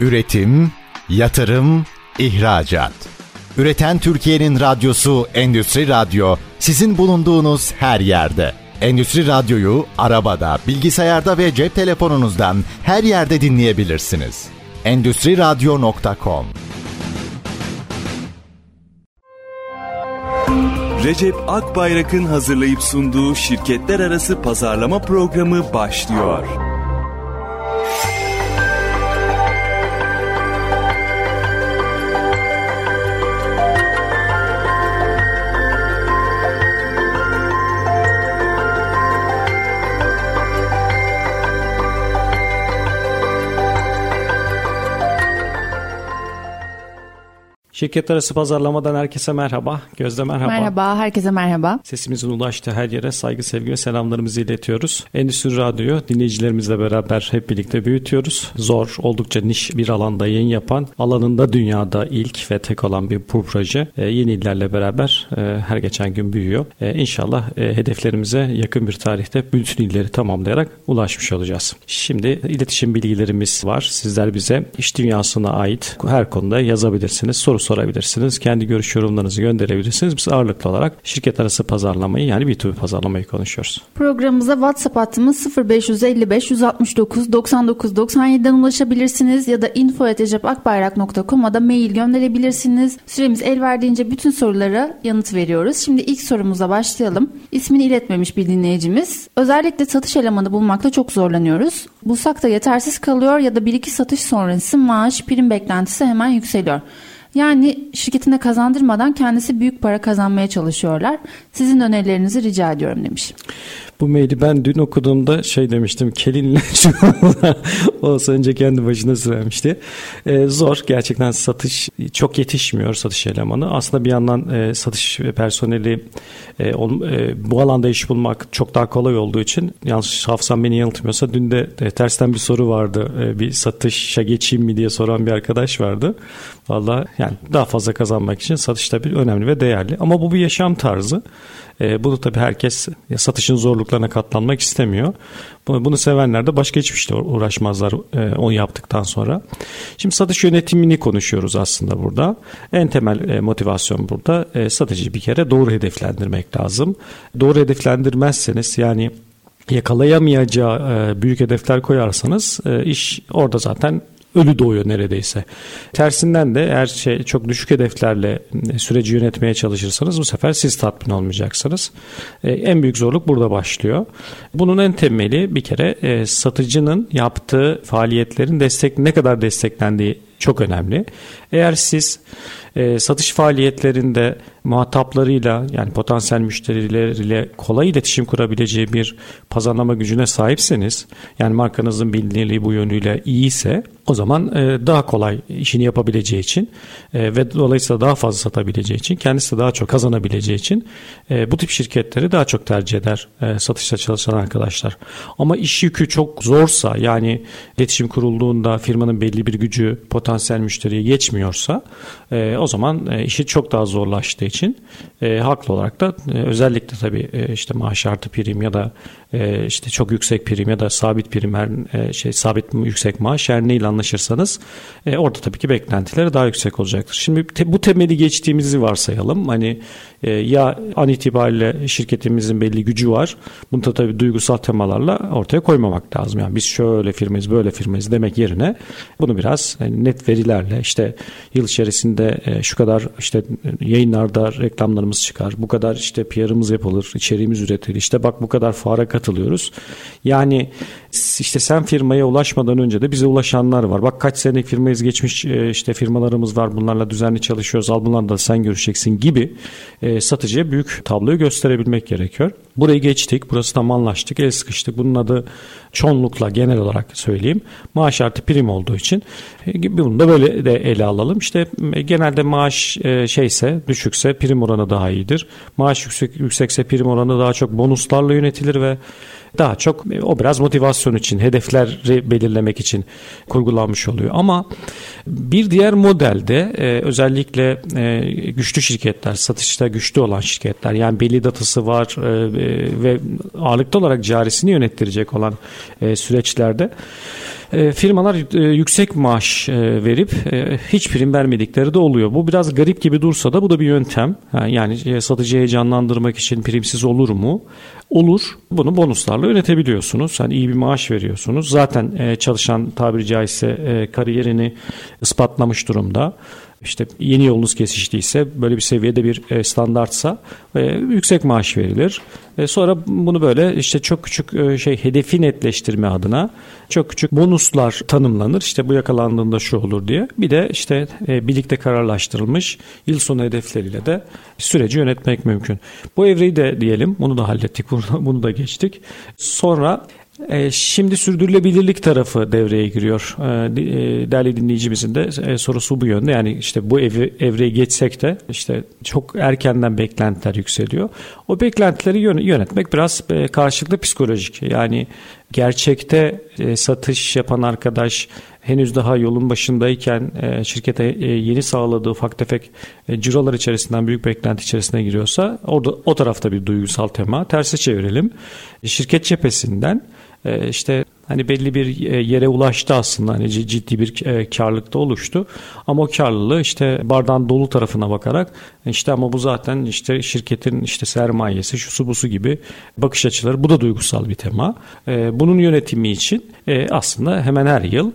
Üretim, yatırım, ihracat. Üreten Türkiye'nin radyosu Endüstri Radyo sizin bulunduğunuz her yerde. Endüstri Radyo'yu arabada, bilgisayarda ve cep telefonunuzdan her yerde dinleyebilirsiniz. Endüstri Radyo.com Recep Akbayrak'ın hazırlayıp sunduğu şirketler arası pazarlama programı başlıyor. Şirketler arası pazarlamadan herkese merhaba. Gözde merhaba. Merhaba, herkese merhaba. Sesimizin ulaştığı her yere saygı, sevgi ve selamlarımızı iletiyoruz. Endüstri Radyo'yu dinleyicilerimizle beraber hep birlikte büyütüyoruz. Zor, oldukça niş bir alanda yayın yapan, alanında dünyada ilk ve tek olan bir bu proje. E, yeni illerle beraber e, her geçen gün büyüyor. E, inşallah e, hedeflerimize yakın bir tarihte bütün illeri tamamlayarak ulaşmış olacağız. Şimdi iletişim bilgilerimiz var. Sizler bize iş dünyasına ait her konuda yazabilirsiniz. Soru sorabilirsiniz. Kendi görüş yorumlarınızı gönderebilirsiniz. Biz ağırlıklı olarak şirket arası pazarlamayı yani B2B pazarlamayı konuşuyoruz. Programımıza WhatsApp hattımız 0555 169 99 97'den ulaşabilirsiniz ya da info.recepakbayrak.com'a da mail gönderebilirsiniz. Süremiz el verdiğince bütün sorulara yanıt veriyoruz. Şimdi ilk sorumuza başlayalım. İsmini iletmemiş bir dinleyicimiz. Özellikle satış elemanı bulmakta çok zorlanıyoruz. Bulsak da yetersiz kalıyor ya da bir iki satış sonrası maaş, prim beklentisi hemen yükseliyor. Yani şirketine kazandırmadan kendisi büyük para kazanmaya çalışıyorlar. Sizin önerilerinizi rica ediyorum demiş. Bu maili ben dün okuduğumda şey demiştim. Kelinle şu olsa önce kendi başına sürermişti. Ee, zor. Gerçekten satış çok yetişmiyor satış elemanı. Aslında bir yandan e, satış personeli e, on, e, bu alanda iş bulmak çok daha kolay olduğu için yanlış hafızam beni yanıltmıyorsa dün de e, tersten bir soru vardı. E, bir satışa geçeyim mi diye soran bir arkadaş vardı. Valla yani daha fazla kazanmak için satış tabii önemli ve değerli. Ama bu bir yaşam tarzı. E, bunu tabii herkes satışın zorluklarına katlanmak istemiyor. Bunu, bunu sevenler de başka hiçbir şeyle uğraşmazlar e, onu yaptıktan sonra. Şimdi satış yönetimini konuşuyoruz aslında burada. En temel e, motivasyon burada e, satıcıyı bir kere doğru hedeflendirmek lazım. Doğru hedeflendirmezseniz yani yakalayamayacağı e, büyük hedefler koyarsanız e, iş orada zaten ölü doğuyor neredeyse. Tersinden de eğer şey çok düşük hedeflerle e, süreci yönetmeye çalışırsanız bu sefer siz tatmin olmayacaksınız. E, en büyük zorluk burada başlıyor. Bunun en temeli bir kere e, satıcının yaptığı faaliyetlerin destek ne kadar desteklendiği çok önemli. Eğer siz e, satış faaliyetlerinde muhataplarıyla yani potansiyel müşterileriyle kolay iletişim kurabileceği bir pazarlama gücüne sahipseniz yani markanızın bilinirliği bu yönüyle iyiyse o zaman e, daha kolay işini yapabileceği için e, ve dolayısıyla daha fazla satabileceği için kendisi de daha çok kazanabileceği için e, bu tip şirketleri daha çok tercih eder satışta çalışan arkadaşlar. Ama iş yükü çok zorsa yani iletişim kurulduğunda firmanın belli bir gücü potansiyel müşteriye geçmiyorsa o zaman işi çok daha zorlaştığı için e, haklı olarak da e, özellikle tabii e, işte maaş artı prim ya da e, işte çok yüksek prim ya da sabit prim her e, şey sabit yüksek maaş her neyle anlaşırsanız e, orada tabii ki beklentileri daha yüksek olacaktır. Şimdi bu temeli geçtiğimizi varsayalım. Hani e, ya an itibariyle şirketimizin belli gücü var. Bunu da tabii duygusal temalarla ortaya koymamak lazım. Yani biz şöyle firmayız böyle firmayız demek yerine bunu biraz net verilerle işte yıl içerisinde şu kadar işte yayınlarda reklamlarımız çıkar. Bu kadar işte PR'ımız yapılır, içeriğimiz üretilir. İşte bak bu kadar fuara katılıyoruz. Yani işte sen firmaya ulaşmadan önce de bize ulaşanlar var. Bak kaç sene firmayız geçmiş e, işte firmalarımız var. Bunlarla düzenli çalışıyoruz. Al bunlarla da sen görüşeceksin gibi e, satıcıya büyük tabloyu gösterebilmek gerekiyor. Burayı geçtik. Burası tam anlaştık. El sıkıştık. Bunun adı çoğunlukla genel olarak söyleyeyim. Maaş artı prim olduğu için e, bunu da böyle de ele alalım. İşte genelde maaş şeyse düşükse prim oranı daha iyidir. Maaş yüksek, yüksekse prim oranı daha çok bonuslarla yönetilir ve Daha çok o biraz motivasyon için, hedefleri belirlemek için kurgulanmış oluyor. Ama bir diğer modelde e, özellikle e, güçlü şirketler, satışta güçlü olan şirketler yani belli datası var e, ve ağırlıklı olarak carisini yönettirecek olan süreçlerde firmalar yüksek maaş verip hiç prim vermedikleri de oluyor. Bu biraz garip gibi dursa da bu da bir yöntem. Yani satıcıyı heyecanlandırmak için primsiz olur mu? Olur. Bunu bonuslarla yönetebiliyorsunuz. Hani iyi bir maaş veriyorsunuz. Zaten çalışan tabiri caizse kariyerini ispatlamış durumda işte yeni yolunuz kesiştiyse böyle bir seviyede bir e, standartsa e, yüksek maaş verilir. E, sonra bunu böyle işte çok küçük şey hedefi netleştirme adına çok küçük bonuslar tanımlanır. İşte bu yakalandığında şu olur diye. Bir de işte birlikte kararlaştırılmış yıl sonu hedefleriyle de süreci yönetmek mümkün. Bu evreyi de diyelim bunu da hallettik bunu da geçtik. Sonra şimdi sürdürülebilirlik tarafı devreye giriyor. E, e, değerli dinleyicimizin de sorusu bu yönde. Yani işte bu ev, evreyi geçsek de işte çok erkenden beklentiler yükseliyor. O beklentileri yönetmek biraz karşılıklı psikolojik. Yani gerçekte satış yapan arkadaş henüz daha yolun başındayken şirkete yeni sağladığı ufak tefek cirolar içerisinden büyük beklenti içerisine giriyorsa orada o tarafta bir duygusal tema. Tersi çevirelim. Şirket cephesinden işte hani belli bir e, yere ulaştı aslında hani ciddi bir e, karlılıkta oluştu ama o karlılığı işte bardağın dolu tarafına bakarak işte ama bu zaten işte şirketin işte sermayesi şusu busu gibi bakış açıları bu da duygusal bir tema ee, bunun yönetimi için e, aslında hemen her yıl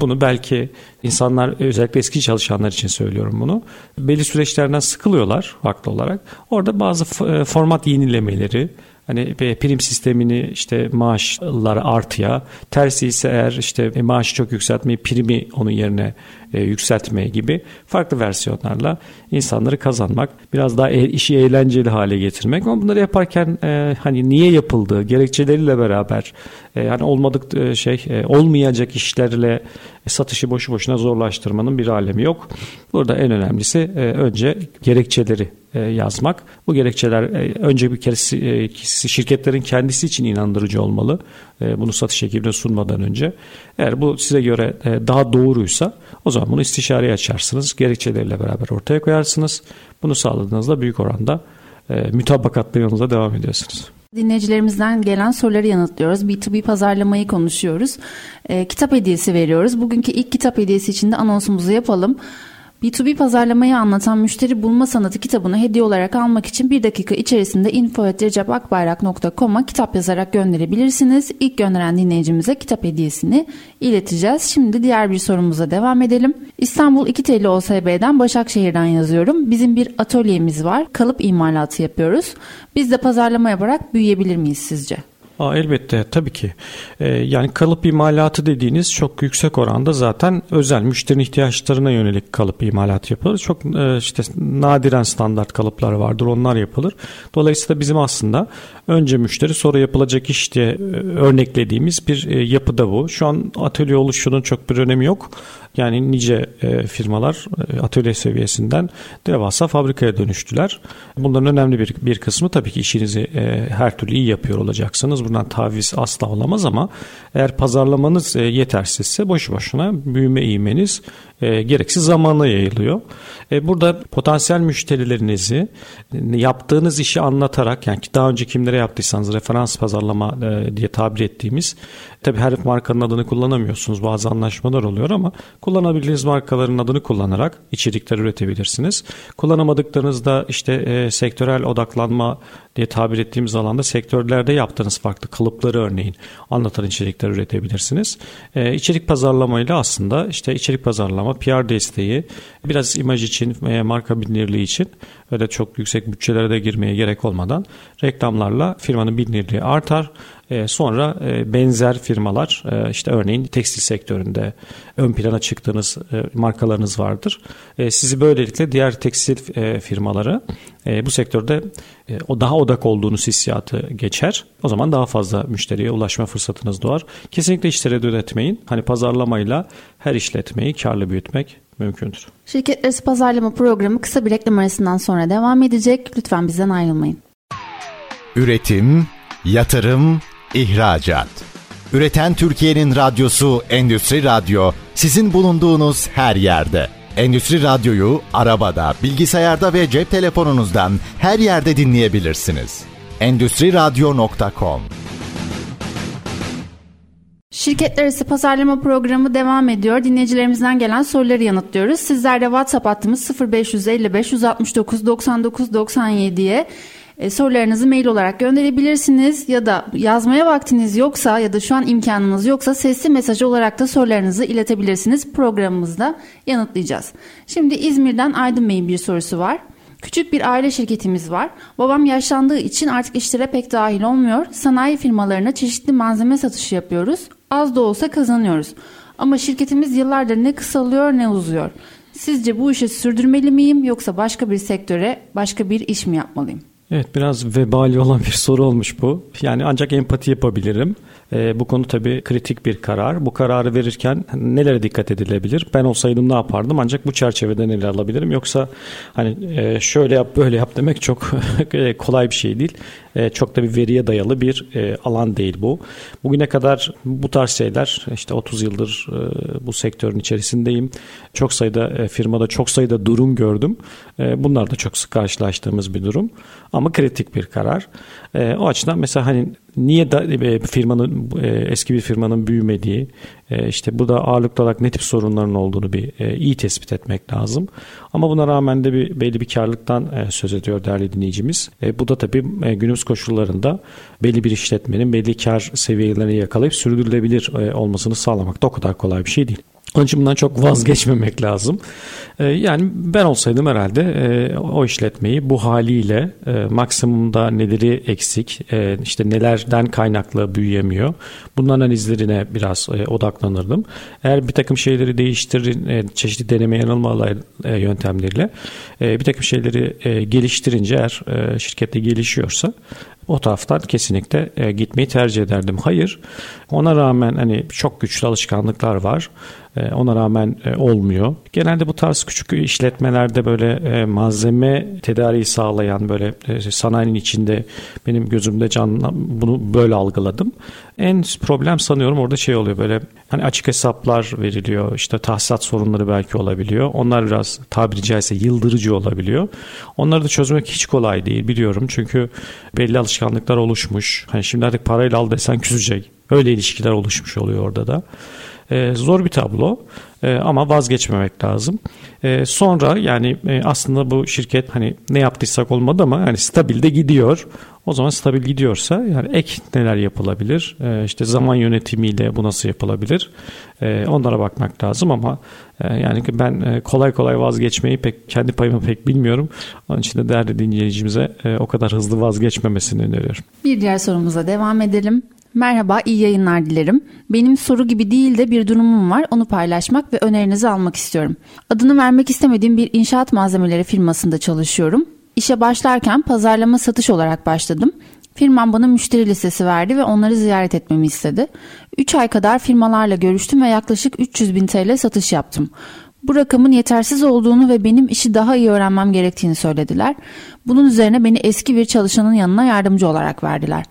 bunu belki insanlar özellikle eski çalışanlar için söylüyorum bunu. Belli süreçlerden sıkılıyorlar haklı olarak. Orada bazı format yenilemeleri, Hani prim sistemini işte maaşlar artıya, tersi ise eğer işte maaşı çok yükseltmeyi primi onun yerine e, yükseltmeye gibi farklı versiyonlarla insanları kazanmak, biraz daha e, işi eğlenceli hale getirmek. Ama bunları yaparken e, hani niye yapıldığı, gerekçeleriyle beraber e, hani olmadık e, şey e, olmayacak işlerle e, satışı boşu boşuna zorlaştırmanın bir alemi yok. Burada en önemlisi e, önce gerekçeleri e, yazmak. Bu gerekçeler e, önce bir kere şirketlerin kendisi için inandırıcı olmalı. Bunu satış ekibine sunmadan önce. Eğer bu size göre daha doğruysa o zaman bunu istişareye açarsınız. Gerekçeleriyle beraber ortaya koyarsınız. Bunu sağladığınızda büyük oranda mütabakatlı yolunuza devam ediyorsunuz. Dinleyicilerimizden gelen soruları yanıtlıyoruz. B2B pazarlamayı konuşuyoruz. E, kitap hediyesi veriyoruz. Bugünkü ilk kitap hediyesi için de anonsumuzu yapalım. B2B pazarlamayı anlatan müşteri bulma sanatı kitabını hediye olarak almak için bir dakika içerisinde info.recepakbayrak.com'a kitap yazarak gönderebilirsiniz. İlk gönderen dinleyicimize kitap hediyesini ileteceğiz. Şimdi diğer bir sorumuza devam edelim. İstanbul 2 TL OSB'den Başakşehir'den yazıyorum. Bizim bir atölyemiz var. Kalıp imalatı yapıyoruz. Biz de pazarlama yaparak büyüyebilir miyiz sizce? Aa, elbette tabii ki. Ee, yani kalıp imalatı dediğiniz çok yüksek oranda zaten özel müşterinin ihtiyaçlarına yönelik kalıp imalatı yapılır. Çok e, işte nadiren standart kalıplar vardır onlar yapılır. Dolayısıyla bizim aslında önce müşteri sonra yapılacak iş diye e, örneklediğimiz bir e, yapıda bu. Şu an atölye oluşunun çok bir önemi yok. Yani nice e, firmalar e, atölye seviyesinden devasa fabrikaya dönüştüler. Bunların önemli bir, bir kısmı tabii ki işinizi e, her türlü iyi yapıyor olacaksınız. Bundan taviz asla olamaz ama eğer pazarlamanız yetersizse boş boşuna büyüme eğimeniz e, gereksiz zamana yayılıyor. E, burada potansiyel müşterilerinizi yaptığınız işi anlatarak yani daha önce kimlere yaptıysanız referans pazarlama e, diye tabir ettiğimiz tabi her markanın adını kullanamıyorsunuz bazı anlaşmalar oluyor ama kullanabildiğiniz markaların adını kullanarak içerikler üretebilirsiniz. Kullanamadıklarınızda işte e, sektörel odaklanma diye tabir ettiğimiz alanda sektörlerde yaptığınız farklı kalıpları örneğin anlatan içerikler üretebilirsiniz. E, içerik pazarlamayla aslında işte içerik pazarlama, PR desteği, biraz imaj için veya marka bilinirliği için öyle çok yüksek bütçelere de girmeye gerek olmadan reklamlarla firmanın bilinirliği artar. E, sonra e, benzer firmalar e, işte örneğin tekstil sektöründe ön plana çıktığınız markalarınız vardır. Sizi böylelikle diğer tekstil firmaları bu sektörde o daha odak olduğunuz hissiyatı geçer. O zaman daha fazla müşteriye ulaşma fırsatınız doğar. Kesinlikle hiç tereddüt etmeyin. Hani pazarlamayla her işletmeyi karlı büyütmek mümkündür. Şirket arası pazarlama programı kısa bir reklam arasından sonra devam edecek. Lütfen bizden ayrılmayın. Üretim, yatırım, ihracat. Üreten Türkiye'nin radyosu Endüstri Radyo sizin bulunduğunuz her yerde. Endüstri Radyo'yu arabada, bilgisayarda ve cep telefonunuzdan her yerde dinleyebilirsiniz. Endüstri Radyo.com Şirketler arası pazarlama programı devam ediyor. Dinleyicilerimizden gelen soruları yanıtlıyoruz. Sizler de WhatsApp hattımız 0555 169 99 97'ye e, sorularınızı mail olarak gönderebilirsiniz ya da yazmaya vaktiniz yoksa ya da şu an imkanınız yoksa sesli mesaj olarak da sorularınızı iletebilirsiniz. Programımızda yanıtlayacağız. Şimdi İzmir'den Aydın Bey'in bir sorusu var. Küçük bir aile şirketimiz var. Babam yaşlandığı için artık işlere pek dahil olmuyor. Sanayi firmalarına çeşitli malzeme satışı yapıyoruz. Az da olsa kazanıyoruz. Ama şirketimiz yıllardır ne kısalıyor ne uzuyor. Sizce bu işi sürdürmeli miyim yoksa başka bir sektöre, başka bir iş mi yapmalıyım? Evet biraz vebali olan bir soru olmuş bu. Yani ancak empati yapabilirim. E, bu konu tabii kritik bir karar. Bu kararı verirken nelere dikkat edilebilir? Ben olsaydım ne yapardım? Ancak bu çerçevede neler alabilirim? Yoksa hani e, şöyle yap böyle yap demek çok kolay bir şey değil. E, çok da bir veriye dayalı bir e, alan değil bu. Bugüne kadar bu tarz şeyler işte 30 yıldır e, bu sektörün içerisindeyim. Çok sayıda e, firmada çok sayıda durum gördüm. E, bunlar da çok sık karşılaştığımız bir durum. Ama kritik bir karar. E, o açıdan mesela hani niye da, e, firmanın e, eski bir firmanın büyümediği e, işte burada ağırlıklı olarak ne tip sorunların olduğunu bir e, iyi tespit etmek lazım. Ama buna rağmen de bir belli bir karlılıktan e, söz ediyor değerli dinleyicimiz. E, bu da tabii e, günümüz koşullarında belli bir işletmenin belli kar seviyelerini yakalayıp sürdürülebilir e, olmasını sağlamak da o kadar kolay bir şey değil. Onun için bundan çok vazgeçmemek lazım. Ee, yani ben olsaydım herhalde e, o işletmeyi bu haliyle e, maksimumda neleri eksik, e, işte nelerden kaynaklı büyüyemiyor. Bunların analizlerine biraz odaklanırdım. Eğer bir takım şeyleri değiştirin, çeşitli deneme yanılma yöntemleriyle bir takım şeyleri geliştirince eğer şirkette gelişiyorsa o taraftan kesinlikle gitmeyi tercih ederdim. Hayır. Ona rağmen hani çok güçlü alışkanlıklar var. E, ona rağmen e, olmuyor. Genelde bu tarz küçük işletmelerde böyle e, malzeme tedariği sağlayan böyle sanayinin içinde benim gözümde canlı bunu böyle algıladım. En problem sanıyorum orada şey oluyor böyle hani açık hesaplar veriliyor işte tahsisat sorunları belki olabiliyor. Onlar biraz tabiri caizse yıldırıcı olabiliyor. Onları da çözmek hiç kolay değil biliyorum çünkü belli alışkanlıklar oluşmuş. Hani şimdi artık parayla al desen küsecek. Öyle ilişkiler oluşmuş oluyor orada da. Ee, zor bir tablo e, ama vazgeçmemek lazım. E, sonra yani e, aslında bu şirket hani ne yaptıysak olmadı ama yani stabilde gidiyor. O zaman stabil gidiyorsa yani ek neler yapılabilir? E, işte zaman yönetimiyle bu nasıl yapılabilir? E, onlara bakmak lazım ama e, yani ben e, kolay kolay vazgeçmeyi pek kendi payımı pek bilmiyorum. Onun için de değerli dinleyicimize e, o kadar hızlı vazgeçmemesini öneriyorum. Bir diğer sorumuza devam edelim. Merhaba, iyi yayınlar dilerim. Benim soru gibi değil de bir durumum var. Onu paylaşmak ve önerinizi almak istiyorum. Adını vermek istemediğim bir inşaat malzemeleri firmasında çalışıyorum. İşe başlarken pazarlama satış olarak başladım. Firmam bana müşteri listesi verdi ve onları ziyaret etmemi istedi. 3 ay kadar firmalarla görüştüm ve yaklaşık 300 bin TL satış yaptım. Bu rakamın yetersiz olduğunu ve benim işi daha iyi öğrenmem gerektiğini söylediler. Bunun üzerine beni eski bir çalışanın yanına yardımcı olarak verdiler.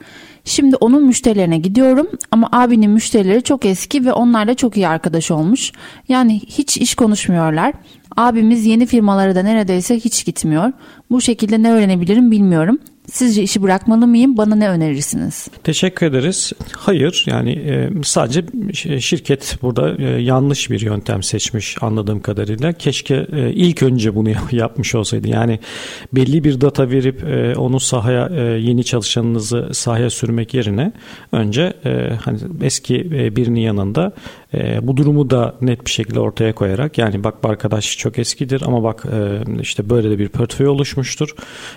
Şimdi onun müşterilerine gidiyorum ama abinin müşterileri çok eski ve onlarla çok iyi arkadaş olmuş. Yani hiç iş konuşmuyorlar. Abimiz yeni firmalara da neredeyse hiç gitmiyor. Bu şekilde ne öğrenebilirim bilmiyorum. Sizce işi bırakmalı mıyım? Bana ne önerirsiniz? Teşekkür ederiz. Hayır yani e, sadece şirket burada e, yanlış bir yöntem seçmiş anladığım kadarıyla. Keşke e, ilk önce bunu yapmış olsaydı. Yani belli bir data verip onu sahaya yeni çalışanınızı sahaya sürmek yerine önce hani eski birinin yanında bu durumu da net bir şekilde ortaya koyarak yani bak bu arkadaş çok eskidir ama bak işte böyle de bir portföy oluşmuştur.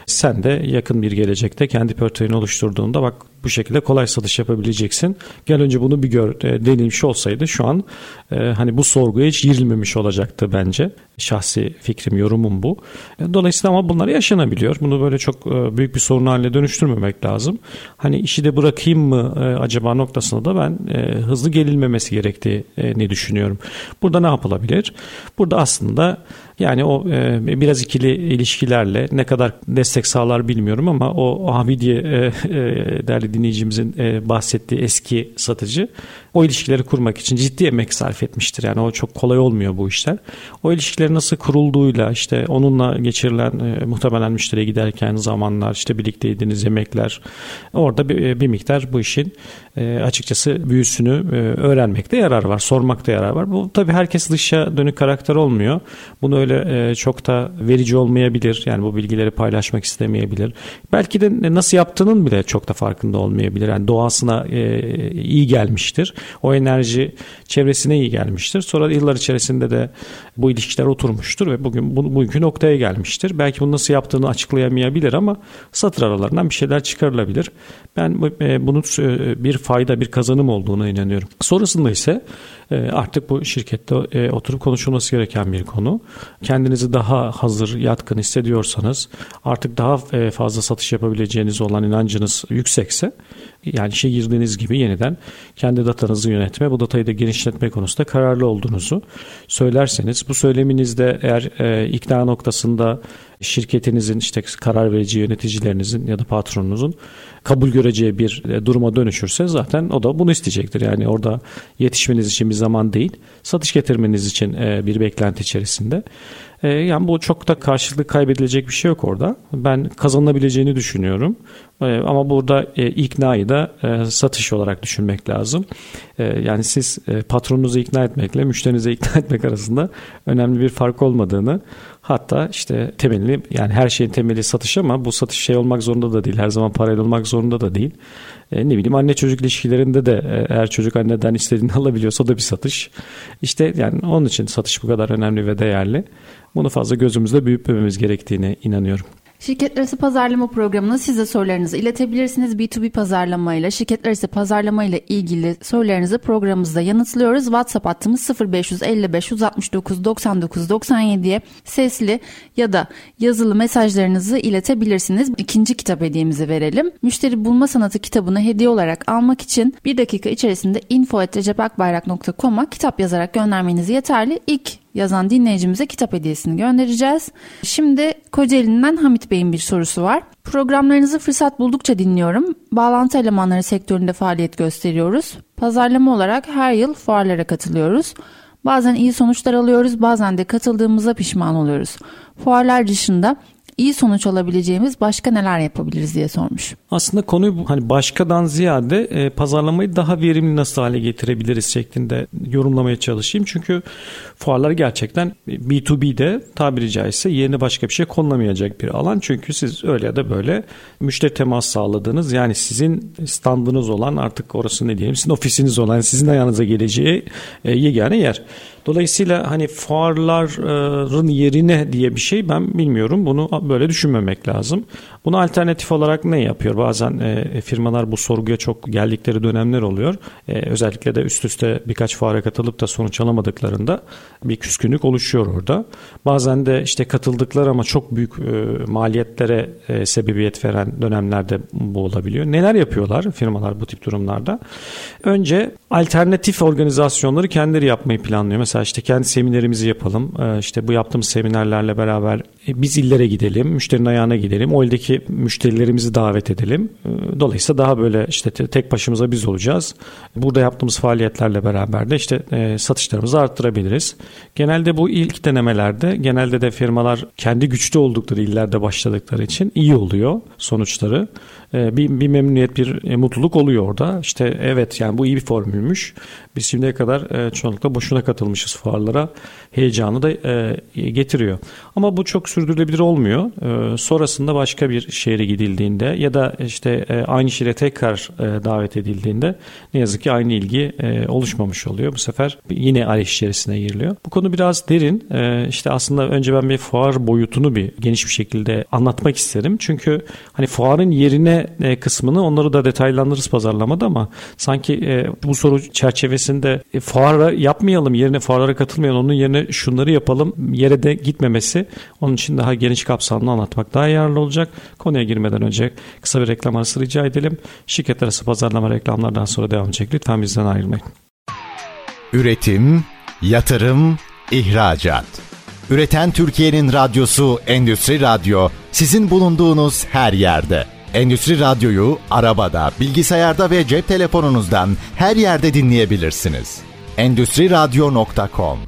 Sen de yakın bir gelecekte kendi portföyünü oluşturduğunda bak bu şekilde kolay satış yapabileceksin. Gel önce bunu bir gör e, denilmiş olsaydı şu an e, hani bu sorguya hiç girilmemiş olacaktı bence. Şahsi fikrim, yorumum bu. E, dolayısıyla ama bunlar yaşanabiliyor. Bunu böyle çok e, büyük bir sorun haline dönüştürmemek lazım. Hani işi de bırakayım mı e, acaba noktasında da ben e, hızlı gelinmemesi gerektiği ne düşünüyorum. Burada ne yapılabilir? Burada aslında yani o e, biraz ikili ilişkilerle ne kadar destek sağlar bilmiyorum ama o abi diye e, e, değerli dinleyicimizin e, bahsettiği eski satıcı o ilişkileri kurmak için ciddi emek sarf etmiştir. Yani o çok kolay olmuyor bu işler. O ilişkileri nasıl kurulduğuyla işte onunla geçirilen e, muhtemelen müşteriye giderken zamanlar işte birlikteydiniz yemekler orada bir, e, bir miktar bu işin e, açıkçası büyüsünü e, öğrenmekte yarar var. Sormakta yarar var. Bu tabii herkes dışa dönük karakter olmuyor. Bunu öyle e, çok da verici olmayabilir. Yani bu bilgileri paylaşmak istemeyebilir. Belki de nasıl yaptığının bile çok da farkında olmayabilir. Yani doğasına e, iyi gelmiştir. O enerji çevresine iyi gelmiştir. Sonra yıllar içerisinde de bu ilişkiler oturmuştur ve bugün bu, bugünkü noktaya gelmiştir. Belki bunu nasıl yaptığını açıklayamayabilir ama satır aralarından bir şeyler çıkarılabilir. Ben e, bunun e, bir fayda, bir kazanım olduğuna inanıyorum. Sonrasında ise artık bu şirkette oturup konuşulması gereken bir konu. Kendinizi daha hazır, yatkın hissediyorsanız, artık daha fazla satış yapabileceğiniz olan inancınız yüksekse, yani işe girdiğiniz gibi yeniden kendi datanızı yönetme, bu datayı da genişletme konusunda kararlı olduğunuzu söylerseniz, bu söyleminizde eğer ikna noktasında şirketinizin işte karar verici yöneticilerinizin ya da patronunuzun kabul göreceği bir e, duruma dönüşürse zaten o da bunu isteyecektir. Yani orada yetişmeniz için bir zaman değil, satış getirmeniz için e, bir beklenti içerisinde. E, yani bu çok da karşılıklı kaybedilecek bir şey yok orada. Ben kazanabileceğini düşünüyorum. Ama burada iknayı da satış olarak düşünmek lazım. Yani siz patronunuzu ikna etmekle müşterinizi ikna etmek arasında önemli bir fark olmadığını Hatta işte temelini yani her şeyin temeli satış ama bu satış şey olmak zorunda da değil. Her zaman parayla olmak zorunda da değil. E, ne bileyim anne çocuk ilişkilerinde de e, eğer çocuk anneden istediğini alabiliyorsa da bir satış. İşte yani onun için satış bu kadar önemli ve değerli. Bunu fazla gözümüzde büyütmememiz gerektiğine inanıyorum. Şirketler arası pazarlama programına siz de sorularınızı iletebilirsiniz. B2B pazarlama ile şirketler arası pazarlama ile ilgili sorularınızı programımızda yanıtlıyoruz. WhatsApp hattımız 0555 169 99 97'ye sesli ya da yazılı mesajlarınızı iletebilirsiniz. İkinci kitap hediyemizi verelim. Müşteri Bulma Sanatı kitabını hediye olarak almak için bir dakika içerisinde info.recepakbayrak.com'a kitap yazarak göndermeniz yeterli. İlk yazan dinleyicimize kitap hediyesini göndereceğiz. Şimdi Kocaeli'nden Hamit Bey'in bir sorusu var. Programlarınızı fırsat buldukça dinliyorum. Bağlantı elemanları sektöründe faaliyet gösteriyoruz. Pazarlama olarak her yıl fuarlara katılıyoruz. Bazen iyi sonuçlar alıyoruz, bazen de katıldığımıza pişman oluyoruz. Fuarlar dışında iyi sonuç alabileceğimiz başka neler yapabiliriz diye sormuş. Aslında konuyu hani başkadan ziyade e, pazarlamayı daha verimli nasıl hale getirebiliriz şeklinde yorumlamaya çalışayım. Çünkü fuarlar gerçekten B2B'de tabiri caizse yerine başka bir şey konulamayacak bir alan. Çünkü siz öyle ya da böyle müşteri temas sağladığınız yani sizin standınız olan artık orası ne diyelim sizin ofisiniz olan sizin ayağınıza geleceği e, yegane yer. Dolayısıyla hani fuarların yerine diye bir şey ben bilmiyorum. Bunu böyle düşünmemek lazım. Bunu alternatif olarak ne yapıyor? Bazen e, firmalar bu sorguya çok geldikleri dönemler oluyor. E, özellikle de üst üste birkaç fuara katılıp da sonuç alamadıklarında bir küskünlük oluşuyor orada. Bazen de işte katıldıkları ama çok büyük e, maliyetlere e, sebebiyet veren dönemlerde bu olabiliyor. Neler yapıyorlar firmalar bu tip durumlarda? Önce alternatif organizasyonları kendileri yapmayı planlıyor. Mesela işte kendi seminerimizi yapalım. E, işte bu yaptığımız seminerlerle beraber e, biz illere gidelim, müşterinin ayağına gidelim. O ildeki müşterilerimizi davet edelim. E, dolayısıyla daha böyle işte tek başımıza biz olacağız. Burada yaptığımız faaliyetlerle beraber de işte e, satışlarımızı arttırabiliriz. Genelde bu ilk denemelerde genelde de firmalar kendi güçlü oldukları illerde başladıkları için iyi oluyor sonuçları. Bir, bir memnuniyet, bir mutluluk oluyor orada. İşte evet yani bu iyi bir formülmüş. Biz şimdiye kadar çoğunlukla boşuna katılmışız fuarlara. Heyecanı da getiriyor. Ama bu çok sürdürülebilir olmuyor. E, sonrasında başka bir şehre gidildiğinde ya da işte e, aynı şehre tekrar e, davet edildiğinde ne yazık ki aynı ilgi e, oluşmamış oluyor. Bu sefer yine arayış içerisine giriliyor. Bu konu biraz derin. İşte aslında önce ben bir fuar boyutunu bir geniş bir şekilde anlatmak isterim. Çünkü hani fuarın yerine kısmını onları da detaylandırırız pazarlamada ama sanki bu soru çerçevesinde fuara yapmayalım yerine fuarlara katılmayalım onun yerine şunları yapalım yere de gitmemesi onun için daha geniş kapsamlı anlatmak daha yararlı olacak. Konuya girmeden önce kısa bir reklam arası rica edelim. Şirket arası pazarlama reklamlardan sonra devam edecek. Lütfen bizden ayrılmayın. Üretim, yatırım, ihracat. Üreten Türkiye'nin radyosu Endüstri Radyo sizin bulunduğunuz her yerde. Endüstri Radyo'yu arabada, bilgisayarda ve cep telefonunuzdan her yerde dinleyebilirsiniz. Endüstri Radyo.com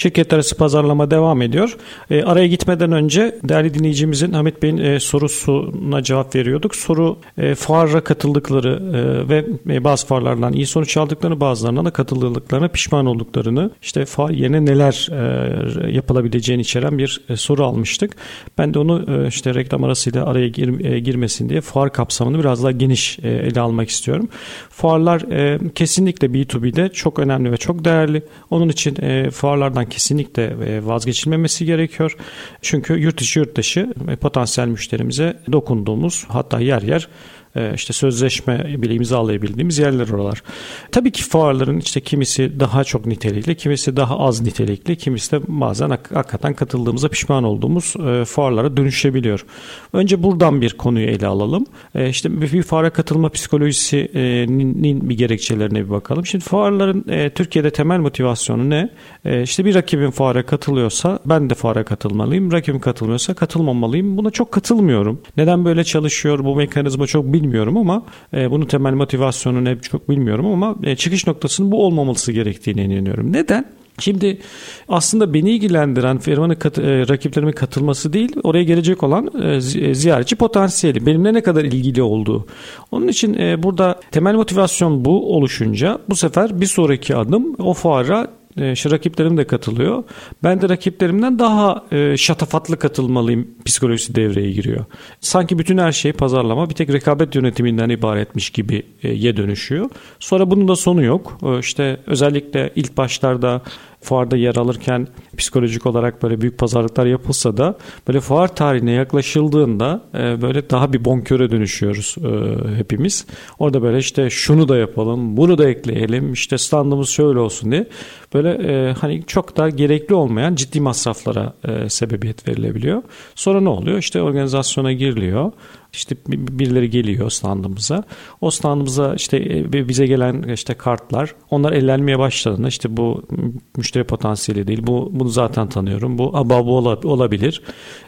Şirket arası pazarlama devam ediyor. E, araya gitmeden önce değerli dinleyicimizin Ahmet Bey'in e, sorusuna cevap veriyorduk. Soru e, fuara katıldıkları e, ve e, bazı fuarlardan iyi sonuç aldıklarını bazılarından da katıldıklarına pişman olduklarını işte fuar yerine neler e, yapılabileceğini içeren bir e, soru almıştık. Ben de onu e, işte reklam arasıyla araya gir, e, girmesin diye fuar kapsamını biraz daha geniş e, ele almak istiyorum. Fuarlar e, kesinlikle B2B'de çok önemli ve çok değerli. Onun için e, fuarlardan kesinlikle e, vazgeçilmemesi gerekiyor. Çünkü yurt içi yurt dışı e, potansiyel müşterimize dokunduğumuz hatta yer yer işte sözleşme bile imzalayabildiğimiz yerler oralar. Tabii ki fuarların işte kimisi daha çok nitelikli, kimisi daha az nitelikli, kimisi de bazen hakikaten katıldığımıza pişman olduğumuz e, fuarlara dönüşebiliyor. Önce buradan bir konuyu ele alalım. E, işte bir fuara katılma psikolojisinin bir gerekçelerine bir bakalım. Şimdi fuarların Türkiye'de temel motivasyonu ne? İşte bir rakibin fuara katılıyorsa ben de fuara katılmalıyım. Rakibim katılmıyorsa katılmamalıyım. Buna çok katılmıyorum. Neden böyle çalışıyor? Bu mekanizma çok bilmiyorum ama e, bunun temel motivasyonu ne çok bilmiyorum ama e, çıkış noktasının bu olmaması gerektiğine inanıyorum. Neden? Şimdi aslında beni ilgilendiren firmanın kat, e, rakiplerimin katılması değil, oraya gelecek olan e, e, ziyaretçi potansiyeli, benimle ne kadar ilgili olduğu. Onun için e, burada temel motivasyon bu oluşunca bu sefer bir sonraki adım o fuara e, rakiplerim de katılıyor. Ben de rakiplerimden daha e, şatafatlı katılmalıyım psikolojisi devreye giriyor. Sanki bütün her şey pazarlama bir tek rekabet yönetiminden ibaretmiş gibi e, ye dönüşüyor. Sonra bunun da sonu yok. E, işte özellikle ilk başlarda fuarda yer alırken psikolojik olarak böyle büyük pazarlıklar yapılsa da böyle fuar tarihine yaklaşıldığında e, böyle daha bir bonköre dönüşüyoruz e, hepimiz. Orada böyle işte şunu da yapalım, bunu da ekleyelim, işte standımız şöyle olsun diye böyle e, hani çok da gerekli olmayan ciddi masraflara e, sebebiyet verilebiliyor. Sonra ne oluyor? İşte organizasyona giriliyor. İşte birileri geliyor standımıza. O standımıza işte e, bize gelen işte kartlar onlar ellenmeye başladığında işte bu müşteri potansiyeli değil. Bu bunu zaten tanıyorum. Bu aba bu olabilir.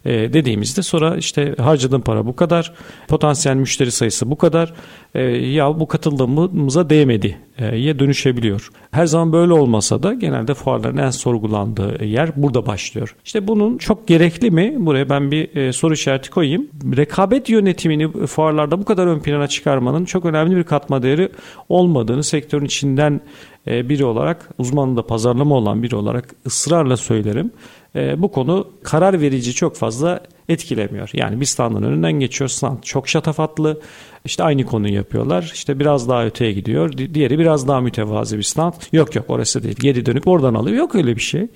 E, dediğimizde sonra işte harcadığım para bu kadar. Potansiyel müşteri sayısı bu kadar. E, ya bu katıldığımıza değmedi e, ye dönüşebiliyor. Her zaman böyle olmasa da genelde fuarların en sorgulandığı yer burada başlıyor. İşte bunun çok gerekli mi? Buraya ben bir e, soru işareti koyayım. Rekabet yönetimini fuarlarda bu kadar ön plana çıkarmanın çok önemli bir katma değeri olmadığını sektörün içinden e, biri olarak uzmanında pazarlama olan biri olarak ısrarla söylerim. Bu konu karar verici çok fazla etkilemiyor. Yani bir standın önünden geçiyor. Stand çok şatafatlı. İşte aynı konuyu yapıyorlar. İşte biraz daha öteye gidiyor. Diğeri biraz daha mütevazi bir stand. Yok yok orası değil. Geri dönüp oradan alıyor. Yok öyle bir şey.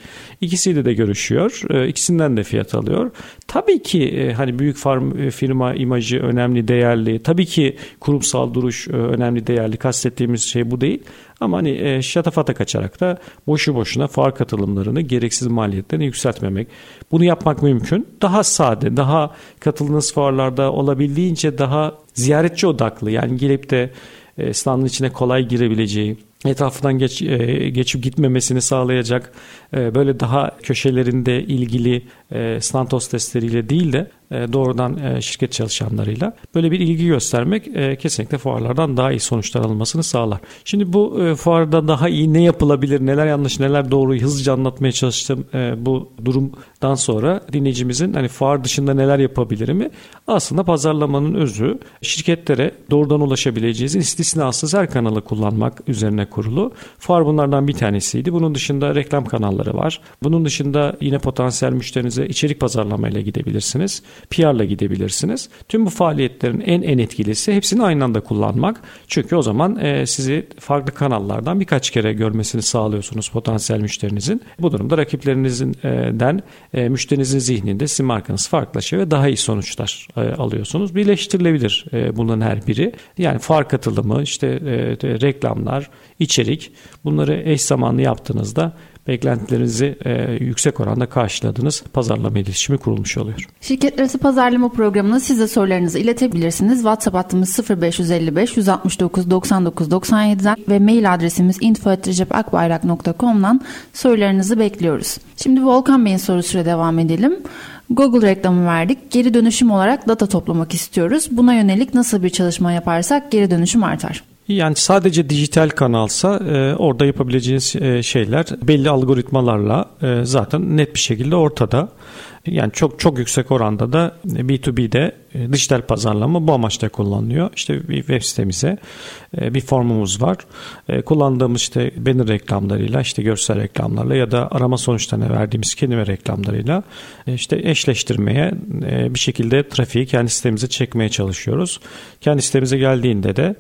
İkisiyle de görüşüyor. Ee, ikisinden de fiyat alıyor. Tabii ki e, hani büyük farm, e, firma imajı önemli, değerli. Tabii ki kurumsal duruş e, önemli, değerli. Kastettiğimiz şey bu değil. Ama hani şatafata kaçarak da boşu boşuna fuar katılımlarını gereksiz maliyetlerini yükseltmemek. Bunu yapmak mümkün. Daha sade, daha katıldığınız fuarlarda olabildiğince daha ziyaretçi odaklı. Yani gelip de e, standın içine kolay girebileceği, etrafından geç, e, geçip gitmemesini sağlayacak böyle daha köşelerinde ilgili e, stand hostestleriyle değil de e, doğrudan e, şirket çalışanlarıyla böyle bir ilgi göstermek kesinlikle fuarlardan daha iyi sonuçlar alınmasını sağlar. Şimdi bu fuarda daha iyi ne yapılabilir, neler yanlış, neler doğru hızlıca anlatmaya çalıştım bu durumdan sonra dinleyicimizin hani fuar dışında neler yapabilir mi? Aslında pazarlamanın özü şirketlere doğrudan ulaşabileceğiniz istisnasız her kanalı kullanmak üzerine kurulu. Fuar bunlardan bir tanesiydi. Bunun dışında reklam kanalları var. Bunun dışında yine potansiyel müşterinize içerik pazarlamayla gidebilirsiniz. PR'la gidebilirsiniz. Tüm bu faaliyetlerin en en etkilisi hepsini aynı anda kullanmak. Çünkü o zaman e, sizi farklı kanallardan birkaç kere görmesini sağlıyorsunuz potansiyel müşterinizin. Bu durumda rakiplerinizden e, müşterinizin zihninde sizin markanız farklılaşıyor ve daha iyi sonuçlar e, alıyorsunuz. Birleştirilebilir e, bunların her biri. Yani fark katılımı, işte e, reklamlar, içerik bunları eş zamanlı yaptığınızda beklentilerinizi e, yüksek oranda karşıladınız. Pazar pazarlama iletişimi kurulmuş oluyor. Şirketler pazarlama programına siz de sorularınızı iletebilirsiniz. WhatsApp hattımız 0555 169 99 97'den ve mail adresimiz info.recepakbayrak.com'dan sorularınızı bekliyoruz. Şimdi Volkan Bey'in sorusuyla devam edelim. Google reklamı verdik. Geri dönüşüm olarak data toplamak istiyoruz. Buna yönelik nasıl bir çalışma yaparsak geri dönüşüm artar? Yani sadece dijital kanalsa e, orada yapabileceğiniz e, şeyler belli algoritmalarla e, zaten net bir şekilde ortada. Yani çok çok yüksek oranda da B2B'de e, dijital pazarlama bu amaçla kullanılıyor. İşte bir web sitemize e, bir formumuz var. E, kullandığımız işte banner reklamlarıyla, işte görsel reklamlarla ya da arama sonuçlarına verdiğimiz kelime reklamlarıyla işte eşleştirmeye bir şekilde trafiği kendi sitemize çekmeye çalışıyoruz. Kendi sitemize geldiğinde de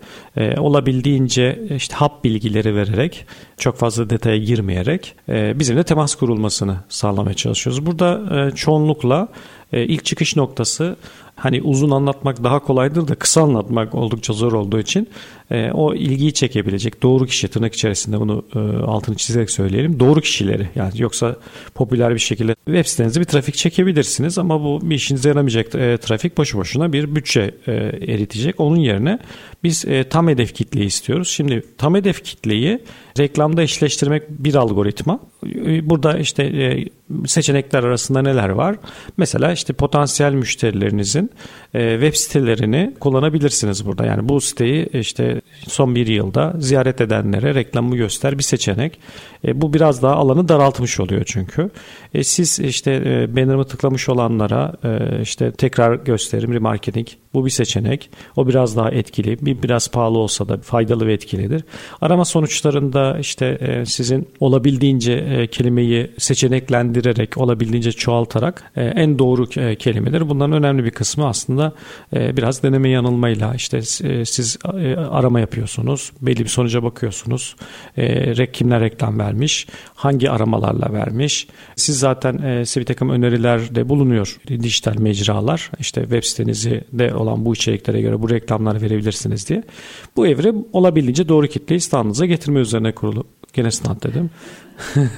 olabildiğince işte hap bilgileri vererek çok fazla detaya girmeyerek bizimle temas kurulmasını sağlamaya çalışıyoruz. Burada çoğunlukla ilk çıkış noktası hani uzun anlatmak daha kolaydır da kısa anlatmak oldukça zor olduğu için e, o ilgiyi çekebilecek doğru kişi tırnak içerisinde bunu e, altını çizerek söyleyelim. Doğru kişileri yani yoksa popüler bir şekilde web sitenize bir trafik çekebilirsiniz ama bu bir işinize yaramayacak e, trafik boşu boşuna bir bütçe e, eritecek. Onun yerine biz e, tam hedef kitleyi istiyoruz. Şimdi tam hedef kitleyi reklamda eşleştirmek bir algoritma. E, burada işte e, seçenekler arasında neler var? Mesela işte potansiyel müşterilerinizin e, web sitelerini kullanabilirsiniz burada. Yani bu siteyi işte son bir yılda ziyaret edenlere reklamı göster bir seçenek. E, bu biraz daha alanı daraltmış oluyor çünkü. E, siz işte e, banner'ımı tıklamış olanlara e, işte tekrar gösterim, remarketing bu bir seçenek. O biraz daha etkili. Bir biraz pahalı olsa da faydalı ve etkilidir. Arama sonuçlarında işte e, sizin olabildiğince e, kelimeyi seçeneklendirerek, olabildiğince çoğaltarak e, en doğru e, kelimeleri. Bunların önemli bir kısmı aslında e, biraz deneme yanılmayla işte e, siz e, arama yapıyorsunuz. Belli bir sonuca bakıyorsunuz. E, kimler reklam vermiş, hangi aramalarla vermiş. Siz zaten e, size bir takım önerilerde bulunuyor dijital mecralar. İşte web sitenizi de olan bu içeriklere göre bu reklamları verebilirsiniz diye. Bu evre olabildiğince doğru kitleyi standınıza getirme üzerine kurulu. Gene stand dedim.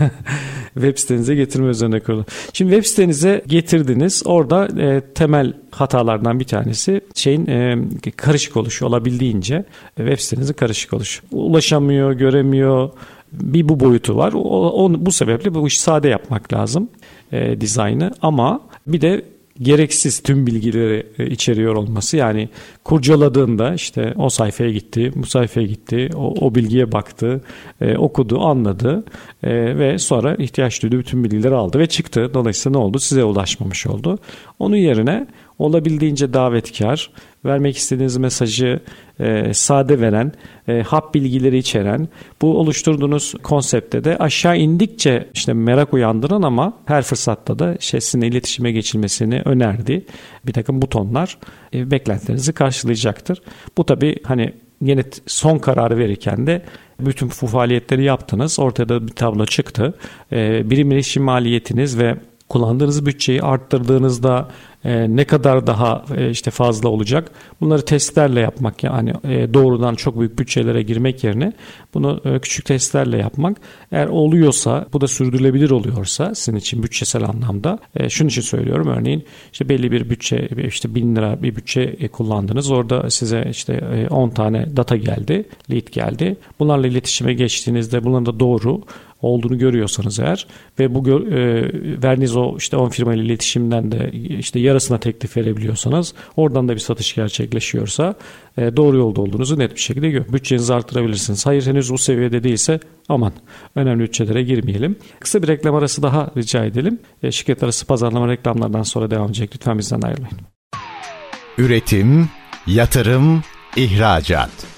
web sitenize getirme üzerine kurulu. Şimdi web sitenize getirdiniz. Orada e, temel hatalardan bir tanesi şeyin e, karışık oluşu olabildiğince e, web sitenizin karışık oluşu. Ulaşamıyor, göremiyor. Bir bu boyutu var. O, o, bu sebeple bu işi sade yapmak lazım e, dizaynı ama bir de gereksiz tüm bilgileri e, içeriyor olması yani kurcaladığında işte o sayfaya gitti, bu sayfaya gitti, o, o bilgiye baktı, e, okudu, anladı e, ve sonra ihtiyaç duyduğu bütün bilgileri aldı ve çıktı. Dolayısıyla ne oldu? Size ulaşmamış oldu. Onun yerine olabildiğince davetkar, vermek istediğiniz mesajı e, sade veren, e, hap bilgileri içeren, bu oluşturduğunuz konsepte de aşağı indikçe işte merak uyandıran ama her fırsatta da sizinle iletişime geçilmesini önerdi. Bir takım butonlar e, beklentilerinizi karşılayacaktır. Bu tabi hani yine son kararı verirken de bütün bu faaliyetleri yaptınız. Ortada bir tablo çıktı. E, birim iletişim maliyetiniz ve kullandığınız bütçeyi arttırdığınızda e, ne kadar daha e, işte fazla olacak? Bunları testlerle yapmak yani e, doğrudan çok büyük bütçelere girmek yerine bunu e, küçük testlerle yapmak. Eğer oluyorsa bu da sürdürülebilir oluyorsa sizin için bütçesel anlamda e, şunun için söylüyorum. Örneğin işte belli bir bütçe işte bin lira bir bütçe e, kullandınız. Orada size işte e, 10 tane data geldi lead geldi. Bunlarla iletişime geçtiğinizde bunların da doğru olduğunu görüyorsanız eğer ve bu gör, e, verdiğiniz o işte 10 firmayla iletişimden de işte yarısına teklif verebiliyorsanız oradan da bir satış gerçekleşiyorsa e, doğru yolda olduğunuzu net bir şekilde gör. Bütçenizi artırabilirsiniz. Hayır henüz bu seviyede değilse aman önemli bütçelere girmeyelim. Kısa bir reklam arası daha rica edelim. E, şirket arası pazarlama reklamlardan sonra devam edecek. Lütfen bizden ayrılmayın. Üretim, yatırım, ihracat.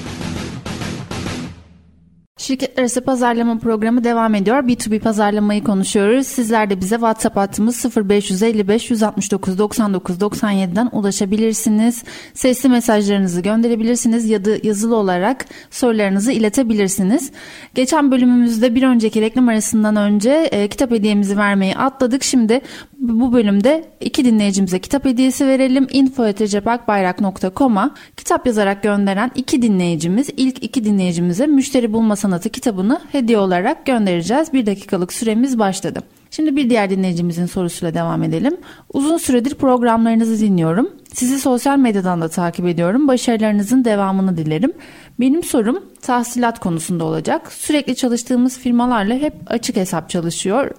Şirketler arası pazarlama programı devam ediyor. B2B pazarlamayı konuşuyoruz. Sizler de bize WhatsApp hattımız 0555 169 99 97'den ulaşabilirsiniz. Sesli mesajlarınızı gönderebilirsiniz ya da yazılı olarak sorularınızı iletebilirsiniz. Geçen bölümümüzde bir önceki reklam arasından önce e, kitap hediyemizi vermeyi atladık. Şimdi Bu bölümde iki dinleyicimize kitap hediyesi verelim. info.recepakbayrak.com'a kitap yazarak gönderen iki dinleyicimiz ilk iki dinleyicimize Müşteri Bulma Sanatı kitabını hediye olarak göndereceğiz. Bir dakikalık süremiz başladı. Şimdi bir diğer dinleyicimizin sorusuyla devam edelim. Uzun süredir programlarınızı dinliyorum. Sizi sosyal medyadan da takip ediyorum. Başarılarınızın devamını dilerim. Benim sorum tahsilat konusunda olacak. Sürekli çalıştığımız firmalarla hep açık hesap çalışıyor.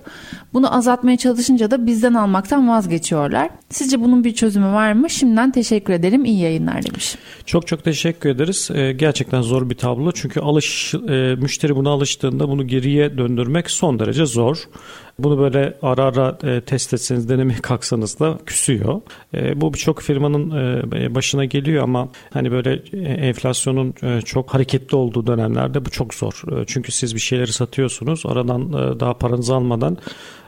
Bunu azaltmaya çalışınca da bizden almaktan vazgeçiyorlar. Sizce bunun bir çözümü var mı? Şimdiden teşekkür ederim. İyi yayınlar demiş. Çok çok teşekkür ederiz. Ee, gerçekten zor bir tablo. Çünkü alış e, müşteri buna alıştığında bunu geriye döndürmek son derece zor. Bunu böyle ara ara e, test etseniz denemeye kalksanız da küsüyor. E, bu birçok firmanın başına geliyor ama hani böyle enflasyonun çok hareketli olduğu dönemlerde bu çok zor. E, çünkü siz bir şeyleri satıyorsunuz. Aradan e, daha paranızı almadan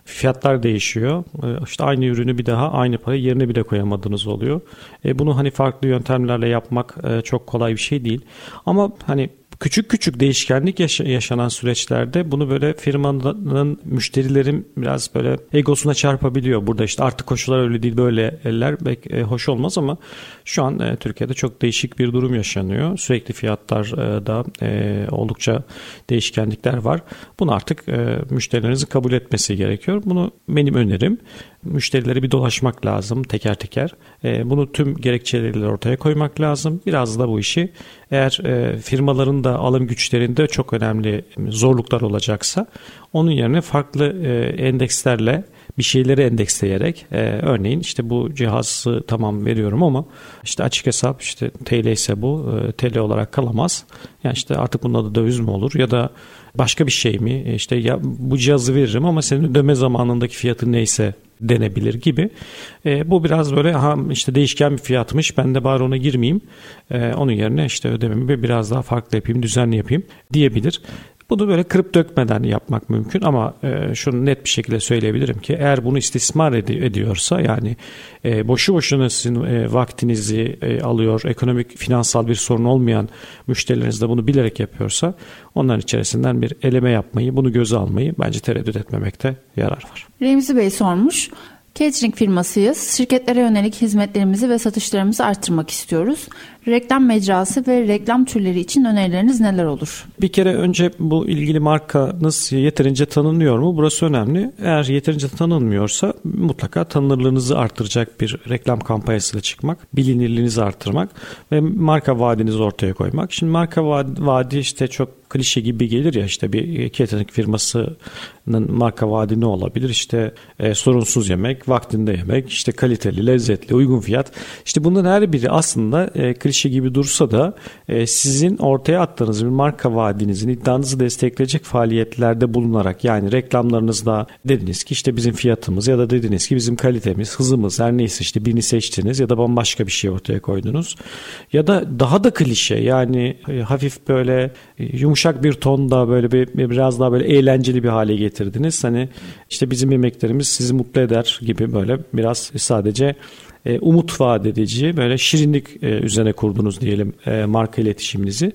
fiyatlar değişiyor. E, işte aynı ürünü bir daha aynı parayı yerine bile koyamadığınız oluyor. E, bunu hani farklı yöntemlerle yapmak e, çok kolay bir şey değil. Ama hani küçük küçük değişkenlik yaşanan süreçlerde bunu böyle firmanın müşterilerin biraz böyle egosuna çarpabiliyor. Burada işte artık koşullar öyle değil böyle eller pek e, hoş olmaz ama şu an e, Türkiye'de çok değişik bir durum yaşanıyor. Sürekli fiyatlarda e, oldukça değişkenlikler var. Bunu artık müşterilerinizin kabul etmesi gerekiyor. Bunu benim önerim müşterileri bir dolaşmak lazım teker teker. E, bunu tüm gerekçeleri ortaya koymak lazım. Biraz da bu işi eğer e, firmaların da alım güçlerinde çok önemli zorluklar olacaksa onun yerine farklı e, endekslerle bir şeyleri endeksleyerek e, örneğin işte bu cihazı tamam veriyorum ama işte açık hesap işte TL ise bu e, TL olarak kalamaz. Yani işte artık bunun adı döviz mi olur ya da başka bir şey mi? E, işte ya bu cihazı veririm ama senin ödeme zamanındaki fiyatı neyse denebilir gibi. E, bu biraz böyle ha işte değişken bir fiyatmış ben de bari ona girmeyeyim. E, onun yerine işte ödememi biraz daha farklı yapayım, düzenli yapayım diyebilir. Bunu böyle kırıp dökmeden yapmak mümkün ama e, şunu net bir şekilde söyleyebilirim ki eğer bunu istismar ed- ediyorsa yani e, boşu boşuna sizin e, vaktinizi alıyor, ekonomik finansal bir sorun olmayan müşterileriniz de bunu bilerek yapıyorsa onların içerisinden bir eleme yapmayı, bunu göze almayı bence tereddüt etmemekte yarar var. Remzi Bey sormuş. Catering firmasıyız. Şirketlere yönelik hizmetlerimizi ve satışlarımızı arttırmak istiyoruz. Reklam mecrası ve reklam türleri için önerileriniz neler olur? Bir kere önce bu ilgili markanız yeterince tanınıyor mu? Burası önemli. Eğer yeterince tanınmıyorsa mutlaka tanınırlığınızı arttıracak bir reklam kampanyasıyla çıkmak, bilinirliğinizi arttırmak ve marka vaadinizi ortaya koymak. Şimdi marka vaadi işte çok klişe gibi gelir ya işte bir catering firmasının marka vaadi ne olabilir? İşte e, sorunsuz yemek, vaktinde yemek, işte kaliteli, lezzetli, uygun fiyat. İşte bunların her biri aslında e, klişe klişe gibi dursa da e, sizin ortaya attığınız bir marka vaadinizin iddianızı destekleyecek faaliyetlerde bulunarak yani reklamlarınızda dediniz ki işte bizim fiyatımız ya da dediniz ki bizim kalitemiz, hızımız her neyse işte birini seçtiniz ya da bambaşka bir şey ortaya koydunuz. Ya da daha da klişe yani e, hafif böyle e, yumuşak bir tonda böyle bir biraz daha böyle eğlenceli bir hale getirdiniz. Hani işte bizim yemeklerimiz sizi mutlu eder gibi böyle biraz sadece e, umut vaat edici böyle şirinlik e, üzerine kurdunuz diyelim e, marka iletişiminizi.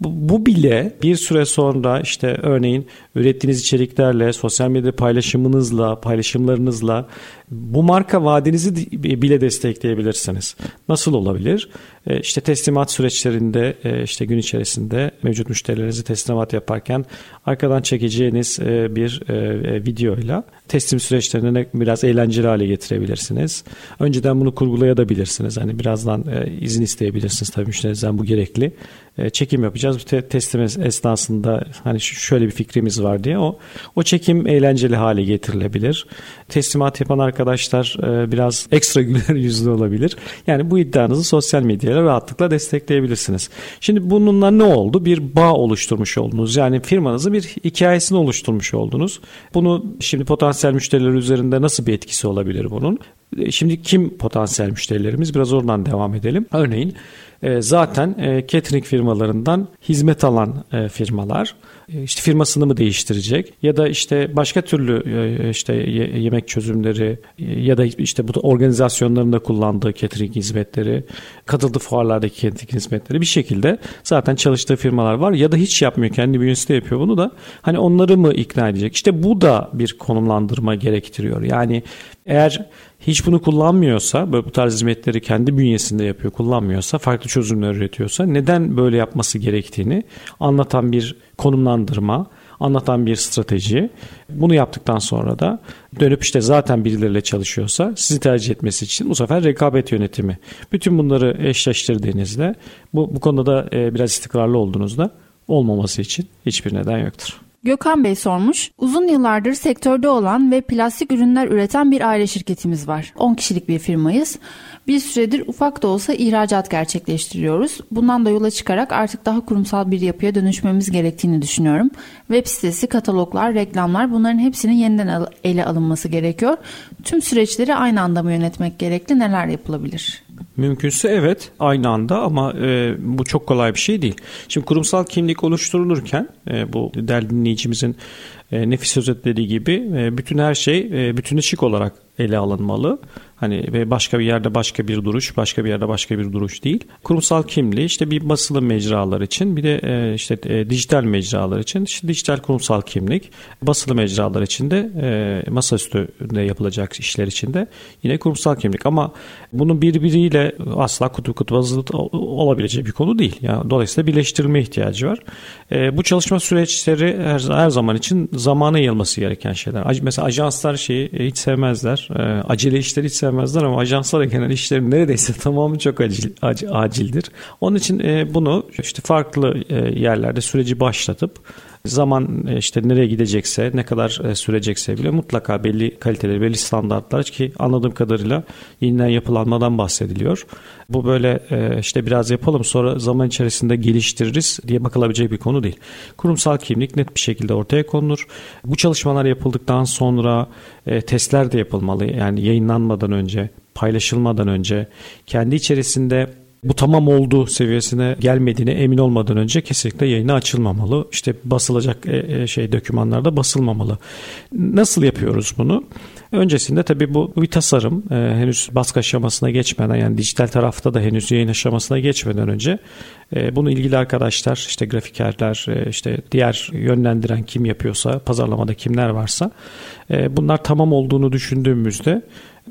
Bu bile bir süre sonra işte örneğin ürettiğiniz içeriklerle, sosyal medya paylaşımınızla, paylaşımlarınızla bu marka vaadinizi bile destekleyebilirsiniz. Nasıl olabilir? E, işte teslimat süreçlerinde e, işte gün içerisinde mevcut müşterilerinizi teslimat yaparken arkadan çekeceğiniz e, bir videoyla teslim süreçlerini biraz eğlenceli hale getirebilirsiniz. Önceden bunu kurgulayabilirsiniz. Hani birazdan izin isteyebilirsiniz tabii müşterinizden bu gerekli. Çekim yapacağız. Teslim esnasında hani şöyle bir fikrimiz var diye o o çekim eğlenceli hale getirilebilir. Teslimat yapan arkadaşlar biraz ekstra güler yüzlü olabilir. Yani bu iddianızı sosyal medyayla rahatlıkla destekleyebilirsiniz. Şimdi bununla ne oldu? Bir bağ oluşturmuş oldunuz. Yani firmanızın bir hikayesini oluşturmuş oldunuz. Bunu şimdi potansiyel müşteriler üzerinde nasıl bir etkisi olabilir bunun? E, şimdi kim potansiyel müşterilerimiz? Biraz oradan devam edelim. Örneğin e, zaten e, catering firmalarından hizmet alan firmalar işte firmasını mı değiştirecek ya da işte başka türlü e, işte yemek çözümleri ya da işte bu organizasyonlarında kullandığı catering hizmetleri, katıldığı fuarlardaki catering hizmetleri bir şekilde zaten çalıştığı firmalar var ya da hiç yapmıyor kendi bünyesinde yapıyor bunu da hani onları mı ikna edecek? İşte bu da bir konumlandırma gerektiriyor. Yani eğer hiç bunu kullanmıyorsa, böyle bu tarz hizmetleri kendi bünyesinde yapıyor, kullanmıyorsa, farklı çözümler üretiyorsa neden böyle yapması gerektiğini anlatan bir konumlandırma, anlatan bir strateji. Bunu yaptıktan sonra da dönüp işte zaten birileriyle çalışıyorsa sizi tercih etmesi için bu sefer rekabet yönetimi. Bütün bunları eşleştirdiğinizde bu, bu konuda da e, biraz istikrarlı olduğunuzda olmaması için hiçbir neden yoktur. Gökhan Bey sormuş. Uzun yıllardır sektörde olan ve plastik ürünler üreten bir aile şirketimiz var. 10 kişilik bir firmayız. Bir süredir ufak da olsa ihracat gerçekleştiriyoruz. Bundan da yola çıkarak artık daha kurumsal bir yapıya dönüşmemiz gerektiğini düşünüyorum. Web sitesi, kataloglar, reklamlar bunların hepsinin yeniden ele alınması gerekiyor. Tüm süreçleri aynı anda mı yönetmek gerekli? Neler yapılabilir? Mümkünse evet aynı anda ama e, bu çok kolay bir şey değil. Şimdi kurumsal kimlik oluşturulurken e, bu değerli dinleyicimizin e, nefis özetlediği gibi e, bütün her şey e, bütünleşik olarak ele alınmalı. Hani ve başka bir yerde başka bir duruş, başka bir yerde başka bir duruş değil. Kurumsal kimliği işte bir basılı mecralar için bir de e, işte e, dijital mecralar için işte dijital kurumsal kimlik, basılı mecralar için de e, masaüstünde yapılacak işler için de yine kurumsal kimlik ama bunun birbiriyle asla kutu kutu bazı olabileceği bir konu değil. Yani dolayısıyla birleştirilme ihtiyacı var. Bu çalışma süreçleri her, her zaman için zamana yayılması gereken şeyler. Mesela ajanslar şeyi hiç sevmezler. E, acele işleri hiç sevmezler ama ajanslara genel işlerin neredeyse tamamı çok acil, acildir. Onun için e, bunu işte farklı e, yerlerde süreci başlatıp zaman e, işte nereye gidecekse, ne kadar e, sürecekse bile mutlaka belli kaliteleri, belli standartlar ki anladığım kadarıyla yeniden yapılanmadan bahsediliyor. Bu böyle e, işte biraz yapalım sonra zaman içerisinde geliştiririz diye bakılabilecek bir konu değil. Kurumsal kimlik net bir şekilde ortaya konulur. Bu çalışmalar yapıldıktan sonra testler de yapılmalı. Yani yayınlanmadan önce, paylaşılmadan önce kendi içerisinde bu tamam oldu seviyesine gelmediğine emin olmadan önce kesinlikle yayına açılmamalı. İşte basılacak e, e, şey dokümanlarda basılmamalı. Nasıl yapıyoruz bunu? Öncesinde tabii bu bir tasarım e, henüz baskı aşamasına geçmeden yani dijital tarafta da henüz yayın aşamasına geçmeden önce e, bunu ilgili arkadaşlar işte grafikerler e, işte diğer yönlendiren kim yapıyorsa pazarlamada kimler varsa e, bunlar tamam olduğunu düşündüğümüzde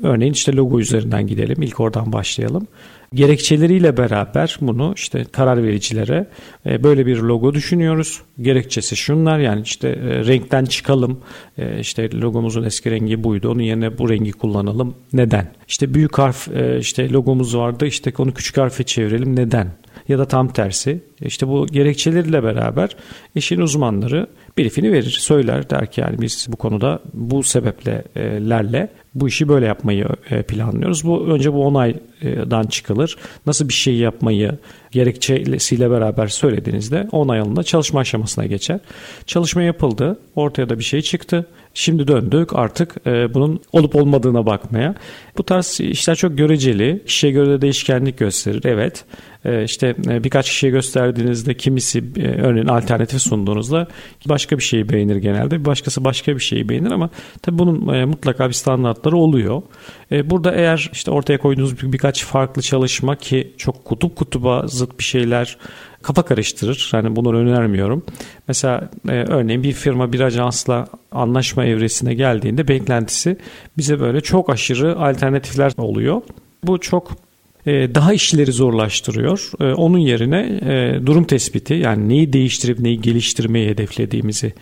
örneğin işte logo üzerinden gidelim ilk oradan başlayalım gerekçeleriyle beraber bunu işte karar vericilere e, böyle bir logo düşünüyoruz. Gerekçesi şunlar yani işte e, renkten çıkalım. E, işte logomuzun eski rengi buydu. Onun yerine bu rengi kullanalım. Neden? İşte büyük harf işte logomuz vardı. İşte onu küçük harfe çevirelim. Neden? Ya da tam tersi. İşte bu gerekçeleriyle beraber işin uzmanları briefini verir, söyler der ki yani biz bu konuda bu sebeplerle bu işi böyle yapmayı e, planlıyoruz. Bu önce bu onaydan çıkılır. Nasıl bir şey yapmayı gerekçesiyle beraber söylediğinizde onay alında çalışma aşamasına geçer. Çalışma yapıldı. Ortaya da bir şey çıktı. Şimdi döndük artık e, bunun olup olmadığına bakmaya. Bu tarz işler çok göreceli. Kişiye göre de değişkenlik gösterir. Evet. E, işte birkaç kişiye gösterdiğinizde kimisi örneğin alternatif sunduğunuzda başka bir şeyi beğenir genelde. Başkası başka bir şeyi beğenir ama tabii bunun mutlaka bir standartları oluyor. Burada eğer işte ortaya koyduğunuz birkaç farklı çalışma ki çok kutup kutuba zıt bir şeyler kafa karıştırır. Yani bunu önermiyorum. Mesela e, örneğin bir firma bir ajansla anlaşma evresine geldiğinde beklentisi bize böyle çok aşırı alternatifler oluyor. Bu çok e, daha işleri zorlaştırıyor. E, onun yerine e, durum tespiti yani neyi değiştirip neyi geliştirmeyi hedeflediğimizi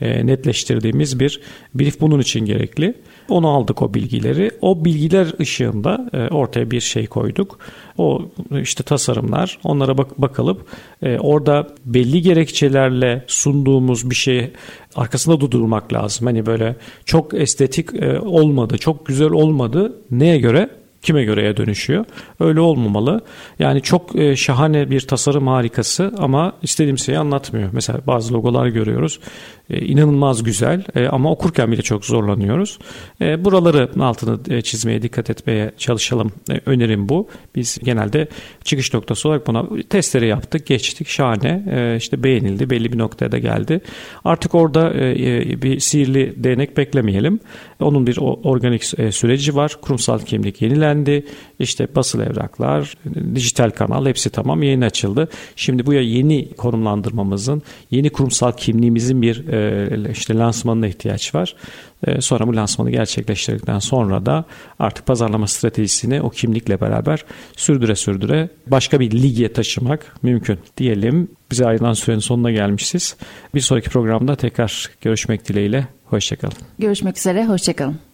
netleştirdiğimiz bir brief bunun için gerekli. Onu aldık o bilgileri. O bilgiler ışığında ortaya bir şey koyduk. O işte tasarımlar onlara bak bakılıp orada belli gerekçelerle sunduğumuz bir şey arkasında durdurmak lazım. Hani böyle çok estetik olmadı, çok güzel olmadı. Neye göre? Kime göreye dönüşüyor. Öyle olmamalı. Yani çok e, şahane bir tasarım harikası ama istediğim şeyi anlatmıyor. Mesela bazı logolar görüyoruz. E, inanılmaz güzel e, ama okurken bile çok zorlanıyoruz. E, buraları altını çizmeye dikkat etmeye çalışalım. Önerim bu. Biz genelde çıkış noktası olarak buna testleri yaptık, geçtik. Şahane. İşte beğenildi. Belli bir noktaya da geldi. Artık orada bir sihirli değnek beklemeyelim. Onun bir organik süreci var. Kurumsal kimlik yenilendi. İşte basılı evraklar, dijital kanal hepsi tamam yeni açıldı. Şimdi bu ya yeni konumlandırmamızın, yeni kurumsal kimliğimizin bir işte lansmanına ihtiyaç var. E, sonra bu lansmanı gerçekleştirdikten sonra da artık pazarlama stratejisini o kimlikle beraber sürdüre sürdüre başka bir lige taşımak mümkün diyelim. Bize ayrılan sürenin sonuna gelmişiz. Bir sonraki programda tekrar görüşmek dileğiyle. Hoşçakalın. Görüşmek üzere, hoşçakalın.